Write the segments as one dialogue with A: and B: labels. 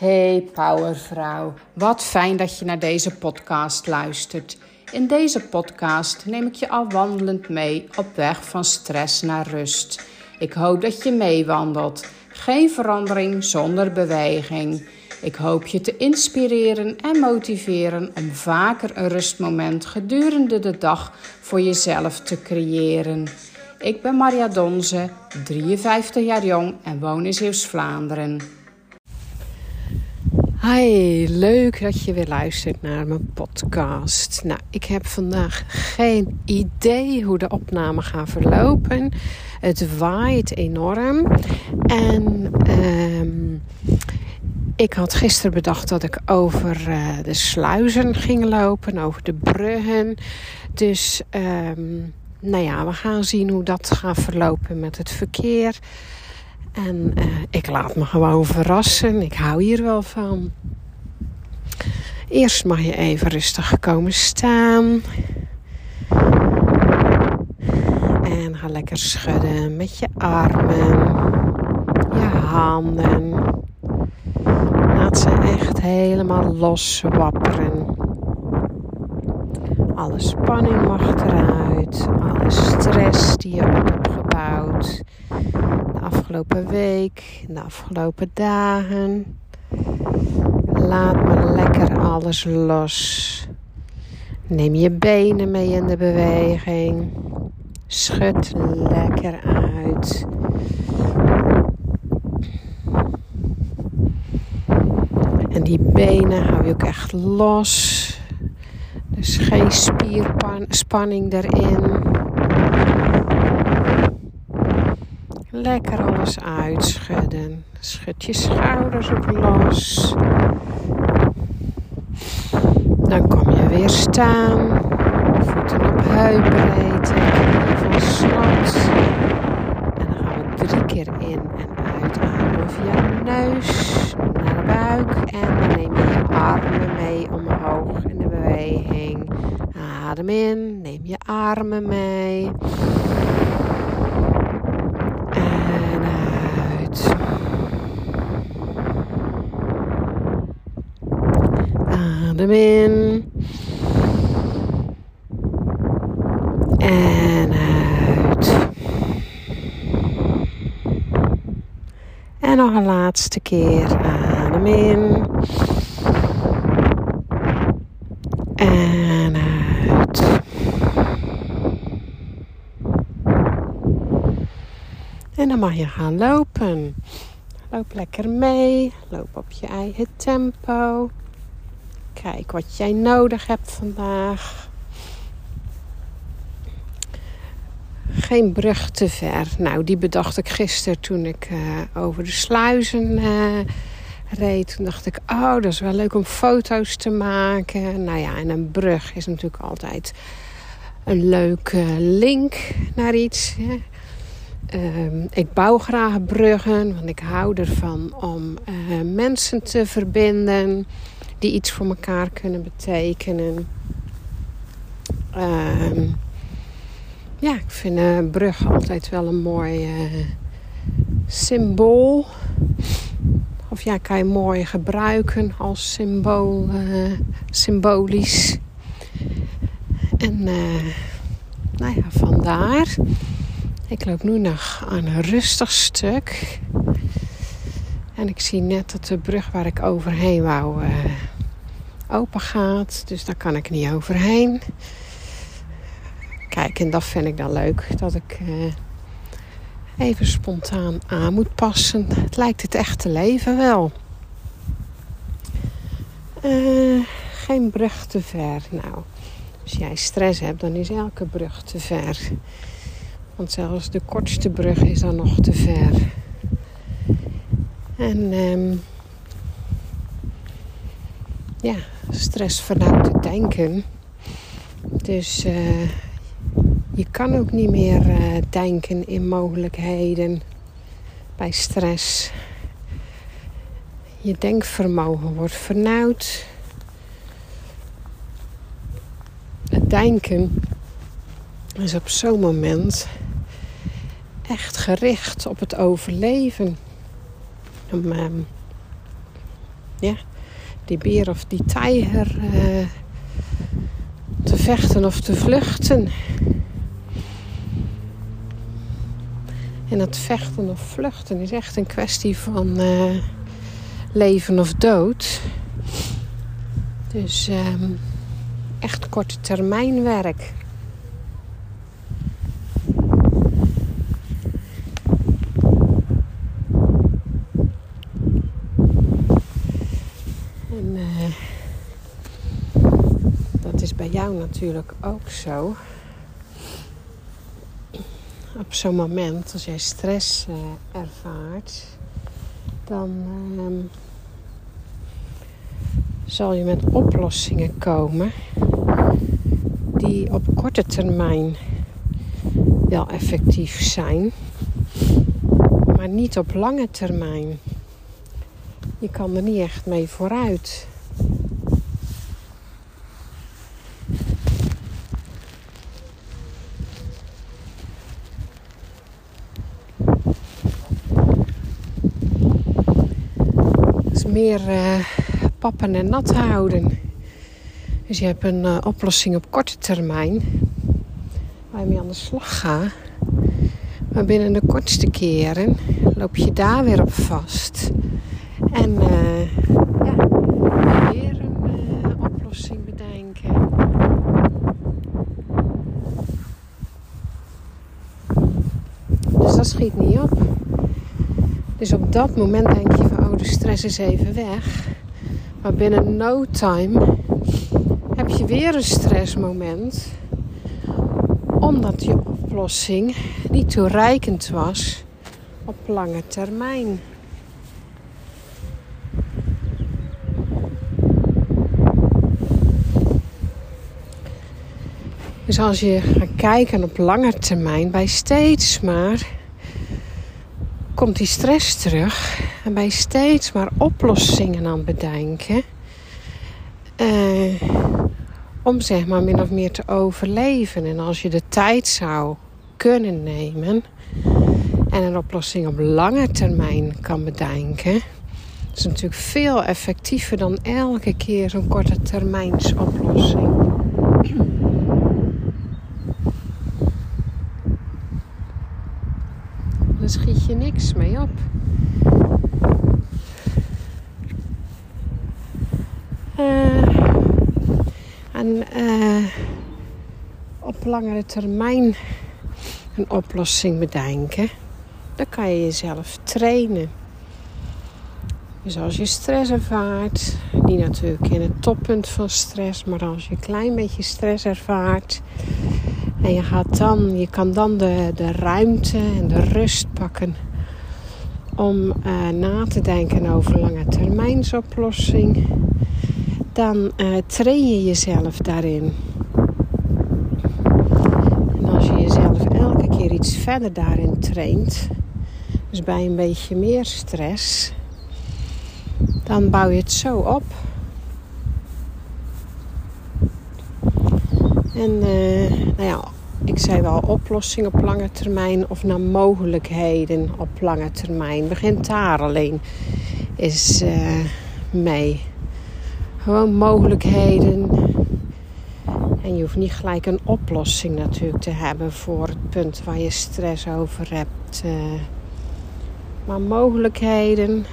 A: Hey Powervrouw, wat fijn dat je naar deze podcast luistert. In deze podcast neem ik je al wandelend mee op weg van stress naar rust. Ik hoop dat je meewandelt. Geen verandering zonder beweging. Ik hoop je te inspireren en motiveren om vaker een rustmoment gedurende de dag voor jezelf te creëren. Ik ben Maria Donze, 53 jaar jong en woon in Zeeuws-Vlaanderen.
B: Hi, leuk dat je weer luistert naar mijn podcast. Nou, ik heb vandaag geen idee hoe de opname gaat verlopen. Het waait enorm. En um, ik had gisteren bedacht dat ik over uh, de sluizen ging lopen, over de bruggen. Dus um, nou ja, we gaan zien hoe dat gaat verlopen met het verkeer. En uh, ik laat me gewoon verrassen. Ik hou hier wel van. Eerst mag je even rustig komen staan. En ga lekker schudden met je armen, je handen. Laat ze echt helemaal los wapperen. Alle spanning mag eruit, alle stress die je hebt gebouwd de afgelopen week, de afgelopen dagen. Laat maar lekker alles los. Neem je benen mee in de beweging. Schud lekker uit. En die benen hou je ook echt los. Dus geen spierspanning erin. Lekker alles uitschudden. Schud je schouders ook los. Dan kom je weer staan. Voeten op heupbreedte. Van slot. En dan gaan we drie keer in en uitademen via de neus naar de buik. En dan neem je je armen mee omhoog in de beweging. Adem in. Neem je armen mee. Adem in. En uit. En nog een laatste keer. Adem in. En uit. En dan mag je gaan lopen. Loop lekker mee. Loop op je eigen tempo. Kijk wat jij nodig hebt vandaag. Geen brug te ver. Nou, die bedacht ik gisteren toen ik uh, over de sluizen uh, reed. Toen dacht ik, oh, dat is wel leuk om foto's te maken. Nou ja, en een brug is natuurlijk altijd een leuke link naar iets. Uh, ik bouw graag bruggen, want ik hou ervan om uh, mensen te verbinden die iets voor elkaar kunnen betekenen. Uh, ja, ik vind een brug altijd wel een mooi uh, symbool. Of ja, kan je mooi gebruiken als symbool, uh, symbolisch. En nou ja, vandaar. Ik loop nu nog aan een rustig stuk. En ik zie net dat de brug waar ik overheen wou open gaat. Dus daar kan ik niet overheen. Kijk, en dat vind ik dan leuk. Dat ik uh, even spontaan aan moet passen. Het lijkt het echte leven wel. Uh, geen brug te ver. Nou, als jij stress hebt, dan is elke brug te ver. Want zelfs de kortste brug is dan nog te ver. En um, ja, stress vanuit het denken. Dus uh, je kan ook niet meer denken in mogelijkheden bij stress. Je denkvermogen wordt vernauwd. Het denken is op zo'n moment echt gericht op het overleven. Om, um, ja, die beer of die tijger uh, te vechten of te vluchten. En dat vechten of vluchten is echt een kwestie van uh, leven of dood. Dus um, echt korte termijn werk. En uh, dat is bij natuurlijk ook zo. Op zo'n moment, als jij stress uh, ervaart, dan uh, zal je met oplossingen komen die op korte termijn wel effectief zijn, maar niet op lange termijn. Je kan er niet echt mee vooruit. Meer uh, pappen en nat houden. Dus je hebt een uh, oplossing op korte termijn waar je mee aan de slag gaat. Maar binnen de kortste keren loop je daar weer op vast. En uh, ja, weer een oplossing bedenken. Dus dat schiet niet op. Dus op dat moment denk je de stress is even weg. Maar binnen no time heb je weer een stressmoment. Omdat je oplossing niet toereikend was op lange termijn. Dus als je gaat kijken op lange termijn, bij steeds maar komt die stress terug. En bij steeds maar oplossingen aan bedenken. Uh, om zeg maar min of meer te overleven. En als je de tijd zou kunnen nemen en een oplossing op lange termijn kan bedenken, is natuurlijk veel effectiever dan elke keer zo'n korte termijns oplossing. Daar schiet je niks mee op. Uh, en uh, op langere termijn een oplossing bedenken, dan kan je jezelf trainen. Dus als je stress ervaart, niet natuurlijk in het toppunt van stress, maar als je een klein beetje stress ervaart en je gaat dan, je kan dan de, de ruimte en de rust pakken om uh, na te denken over lange termijnsoplossing, dan uh, train je jezelf daarin. En als je jezelf elke keer iets verder daarin traint, dus bij een beetje meer stress, dan bouw je het zo op. En uh, nou ja, ik zei wel oplossingen op lange termijn of naar mogelijkheden op lange termijn. Begint daar alleen is uh, mee. Gewoon mogelijkheden. En je hoeft niet gelijk een oplossing natuurlijk te hebben voor het punt waar je stress over hebt. Uh, maar mogelijkheden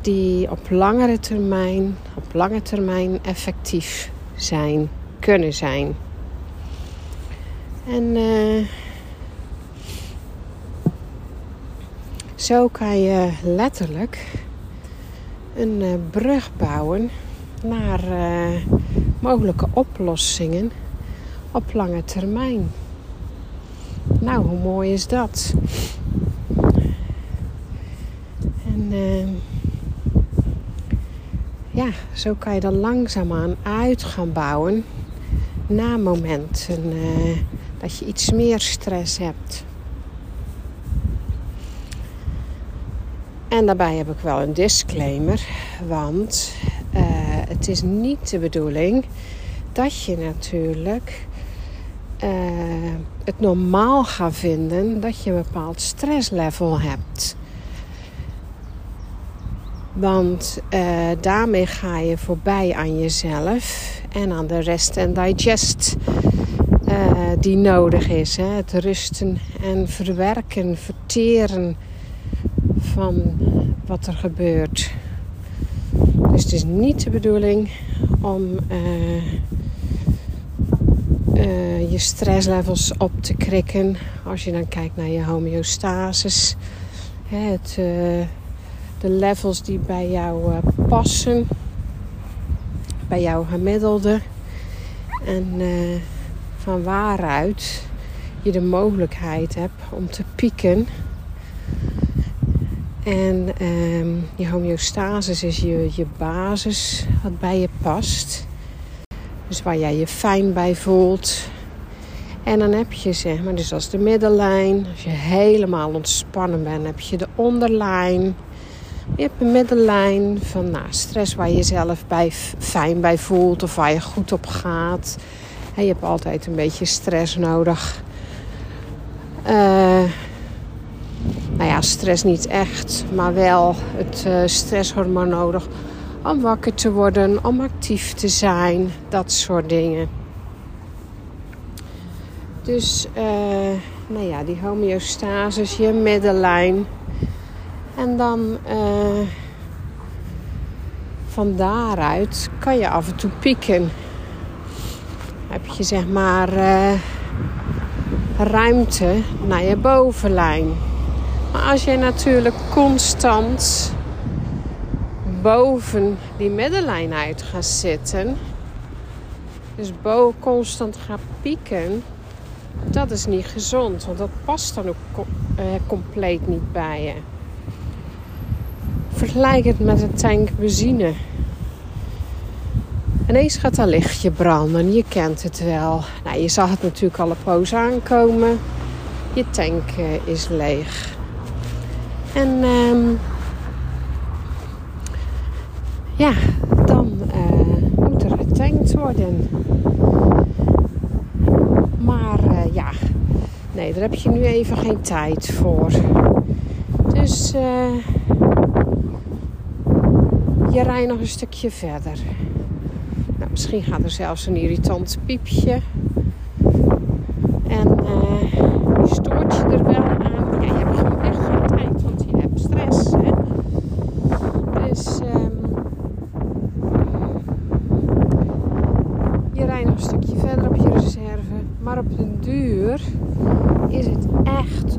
B: die op langere termijn, op lange termijn effectief zijn, kunnen zijn. En uh, zo kan je letterlijk een uh, brug bouwen naar uh, mogelijke oplossingen op lange termijn. Nou, hoe mooi is dat? En ja, zo kan je dan langzaamaan uit gaan bouwen na momenten dat je iets meer stress hebt. En daarbij heb ik wel een disclaimer, want uh, het is niet de bedoeling dat je natuurlijk uh, het normaal gaat vinden dat je een bepaald stresslevel hebt. Want uh, daarmee ga je voorbij aan jezelf en aan de rest en digest die nodig is. Hè? Het rusten en verwerken, verteren van wat er gebeurt. Dus het is niet de bedoeling om uh, uh, je stresslevels op te krikken. Als je dan kijkt naar je homeostasis. Het, uh, de levels die bij jou passen. Bij jouw gemiddelde. En van waaruit je de mogelijkheid hebt om te pieken. En um, je homeostasis is je, je basis wat bij je past. Dus waar jij je fijn bij voelt. En dan heb je zeg maar, dus als de middellijn. Als je helemaal ontspannen bent, heb je de onderlijn. Je hebt een middellijn van nou, stress waar je jezelf bij, fijn bij voelt of waar je goed op gaat. En je hebt altijd een beetje stress nodig. Uh, nou ja, stress niet echt, maar wel het uh, stresshormoon nodig om wakker te worden, om actief te zijn, dat soort dingen. Dus, uh, nou ja, die homeostasis, je middellijn. En dan uh, van daaruit kan je af en toe pieken heb je zeg maar ruimte naar je bovenlijn. Maar als je natuurlijk constant boven die middenlijn uit gaat zitten, dus boven constant gaat pieken, dat is niet gezond, want dat past dan ook uh, compleet niet bij je. Vergelijk het met een tank benzine. Ineens gaat dat lichtje branden. Je kent het wel. Nou, je zag het natuurlijk al een poos aankomen. Je tank uh, is leeg. En um, ja, dan uh, moet er getankt worden. Maar uh, ja, nee, daar heb je nu even geen tijd voor. Dus je rijdt nog een stukje verder. Misschien gaat er zelfs een irritant piepje. En uh, die stoort je er wel aan. Ja, je hebt gewoon echt geen tijd, want je hebt stress. Hè? Dus um, je rijdt nog een stukje verder op je reserve. Maar op den duur is het echt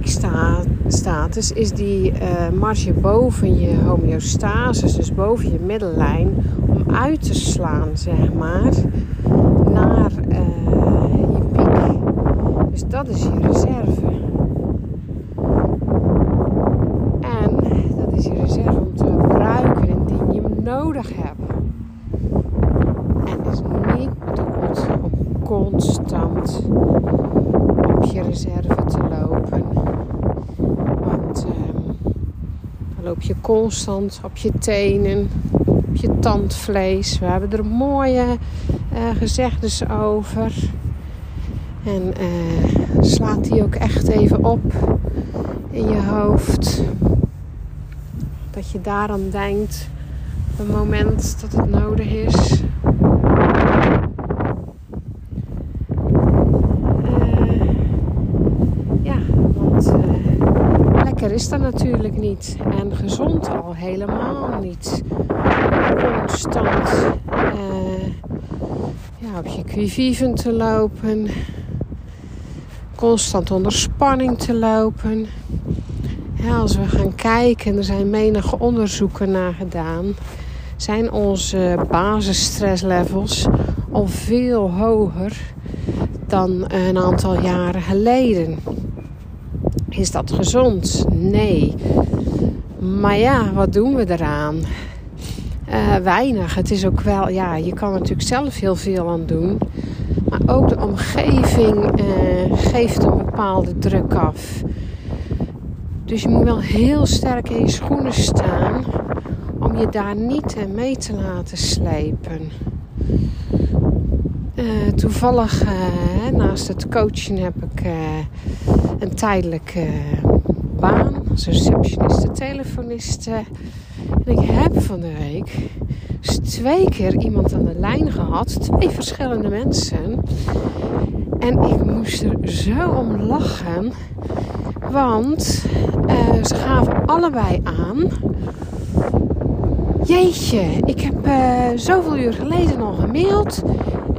B: piekstatus is die uh, marge boven je homeostasis, dus boven je middellijn, om uit te slaan, zeg maar, naar uh, je piek. Dus dat is je reserve. En dat is je reserve om te gebruiken indien je hem nodig hebt. constant op je reserve te lopen. Want uh, dan loop je constant op je tenen, op je tandvlees. We hebben er mooie uh, gezegdes over. En uh, slaat die ook echt even op in je hoofd. Dat je daaraan denkt op het moment dat het nodig is. Is dat natuurlijk niet. En gezond al helemaal niet. Constant uh, ja, op je quiviven te lopen. Constant onder spanning te lopen. Als we gaan kijken, er zijn menige onderzoeken naar gedaan. Zijn onze basisstresslevels al veel hoger dan een aantal jaren geleden. Is dat gezond? Nee. Maar ja, wat doen we eraan? Uh, weinig. Het is ook wel, ja, je kan natuurlijk zelf heel veel aan doen. Maar ook de omgeving uh, geeft een bepaalde druk af. Dus je moet wel heel sterk in je schoenen staan om je daar niet mee te laten slepen. Uh, toevallig naast het coachen heb ik een tijdelijke baan als receptioniste, telefoniste. En ik heb van de week dus twee keer iemand aan de lijn gehad, twee verschillende mensen. En ik moest er zo om lachen, want ze gaven allebei aan. Jeetje, ik heb zoveel uur geleden al gemaild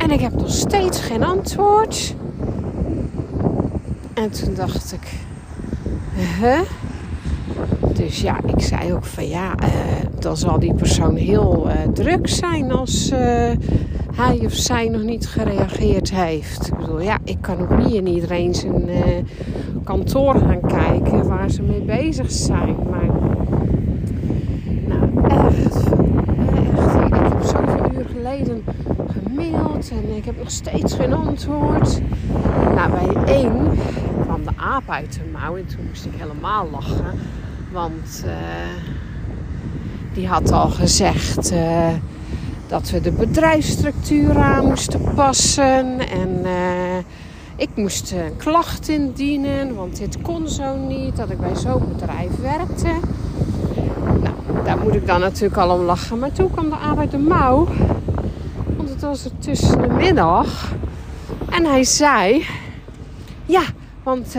B: en ik heb nog steeds geen antwoord. En toen dacht ik, huh? Dus ja, ik zei ook van ja, uh, dan zal die persoon heel uh, druk zijn als uh, hij of zij nog niet gereageerd heeft. Ik bedoel, ja, ik kan ook niet in iedereen zijn kantoor gaan kijken waar ze mee bezig zijn nou, echt, echt, ik heb zoveel uur geleden gemaild en ik heb nog steeds geen antwoord. Nou, bij één kwam de aap uit de mouw en toen moest ik helemaal lachen. Want uh, die had al gezegd uh, dat we de bedrijfsstructuur aan moesten passen. En uh, ik moest een klacht indienen, want dit kon zo niet, dat ik bij zo'n bedrijf werkte. Nou, daar moet ik dan natuurlijk al om lachen. Maar toen kwam de arbeid de mouw, het was er tussen de middag. En hij zei, ja, want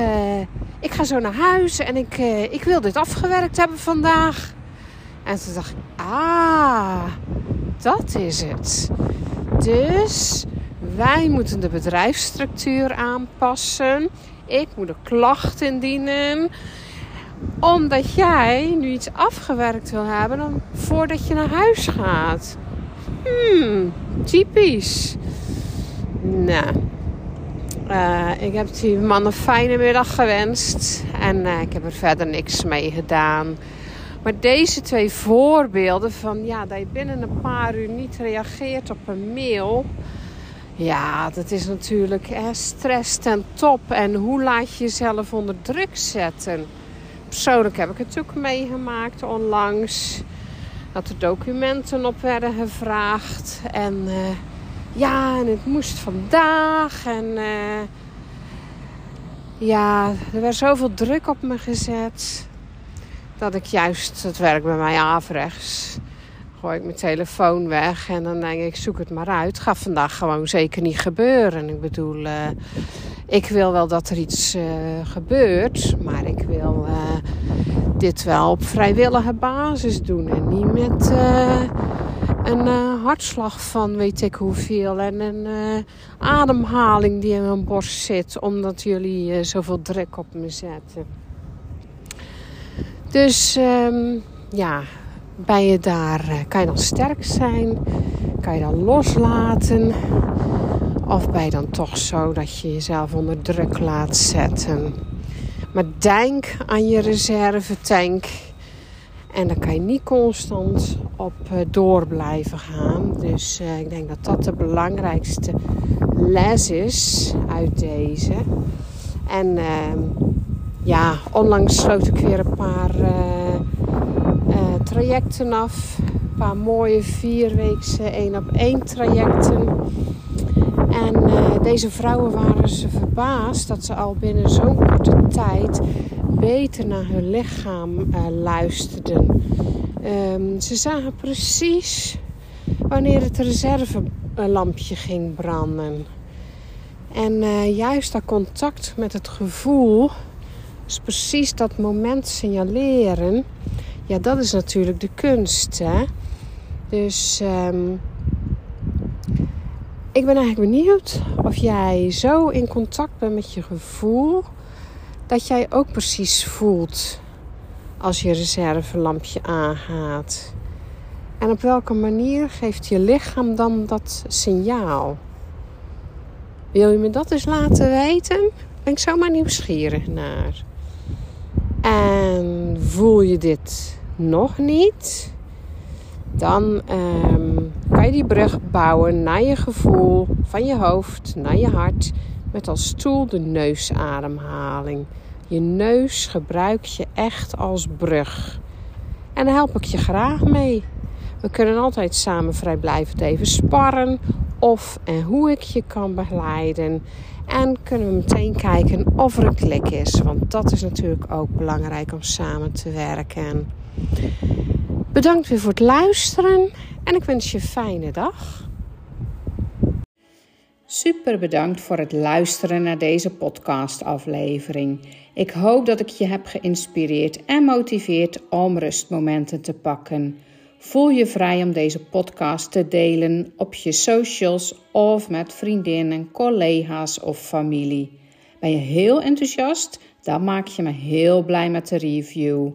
B: ik ga zo naar huis en ik, uh, ik wil dit afgewerkt hebben vandaag. En toen dacht ik, ah, dat is het. Dus wij moeten de bedrijfsstructuur aanpassen. Ik moet een klacht indienen. Omdat jij nu iets afgewerkt wil hebben voordat je naar huis gaat. Hmm, typisch. Nou, uh, ik heb die man een fijne middag gewenst en uh, ik heb er verder niks mee gedaan. Maar deze twee voorbeelden van ja, dat je binnen een paar uur niet reageert op een mail. Ja, dat is natuurlijk hè, stress ten top. En hoe laat je jezelf onder druk zetten? Persoonlijk heb ik het ook meegemaakt onlangs. Dat er documenten op werden gevraagd. En uh, ja, en het moest vandaag. En uh, ja, er werd zoveel druk op me gezet. Dat ik juist het werk bij mij afrechts. Gooi ik mijn telefoon weg en dan denk ik, zoek het maar uit. Gaat vandaag gewoon zeker niet gebeuren. Ik bedoel, uh, ik wil wel dat er iets gebeurt. Maar ik wil dit wel op vrijwillige basis doen. En niet met een uh, hartslag van weet ik hoeveel. En een uh, ademhaling die in mijn borst zit. Omdat jullie zoveel druk op me zetten. Dus um, ja, ben je daar, kan je dan sterk zijn? Kan je dan loslaten? Of ben je dan toch zo dat je jezelf onder druk laat zetten? Maar denk aan je reservetank en dan kan je niet constant op eh, door blijven gaan. Dus uh, ik denk dat dat de belangrijkste les is uit deze. En uh, ja, onlangs sloot ik weer een paar uh, trajecten af. Een paar mooie vierweekse één op één trajecten. En deze vrouwen waren ze verbaasd dat ze al binnen zo'n korte tijd beter naar hun lichaam uh, luisterden. Um, ze zagen precies wanneer het reservelampje ging branden. En uh, juist dat contact met het gevoel, dus precies dat moment signaleren, ja, dat is natuurlijk de kunst. Hè? Dus um, ik ben eigenlijk benieuwd of jij zo in contact bent met je gevoel dat jij ook precies voelt als je reservelampje aangaat. En op welke manier geeft je lichaam dan dat signaal? Wil je me dat eens laten weten? Ben ik zomaar nieuwsgierig naar. En voel je dit nog niet? dan ehm, kan die brug bouwen naar je gevoel, van je hoofd naar je hart, met als stoel de neusademhaling. Je neus gebruik je echt als brug. En daar help ik je graag mee. We kunnen altijd samen vrijblijvend even sparren of en hoe ik je kan begeleiden. En kunnen we meteen kijken of er een klik is. Want dat is natuurlijk ook belangrijk om samen te werken. Bedankt weer voor het luisteren en ik wens je een fijne dag.
A: Super bedankt voor het luisteren naar deze podcastaflevering. Ik hoop dat ik je heb geïnspireerd en motiveerd om rustmomenten te pakken. Voel je vrij om deze podcast te delen op je socials of met vriendinnen, collega's of familie. Ben je heel enthousiast? Dan maak je me heel blij met de review.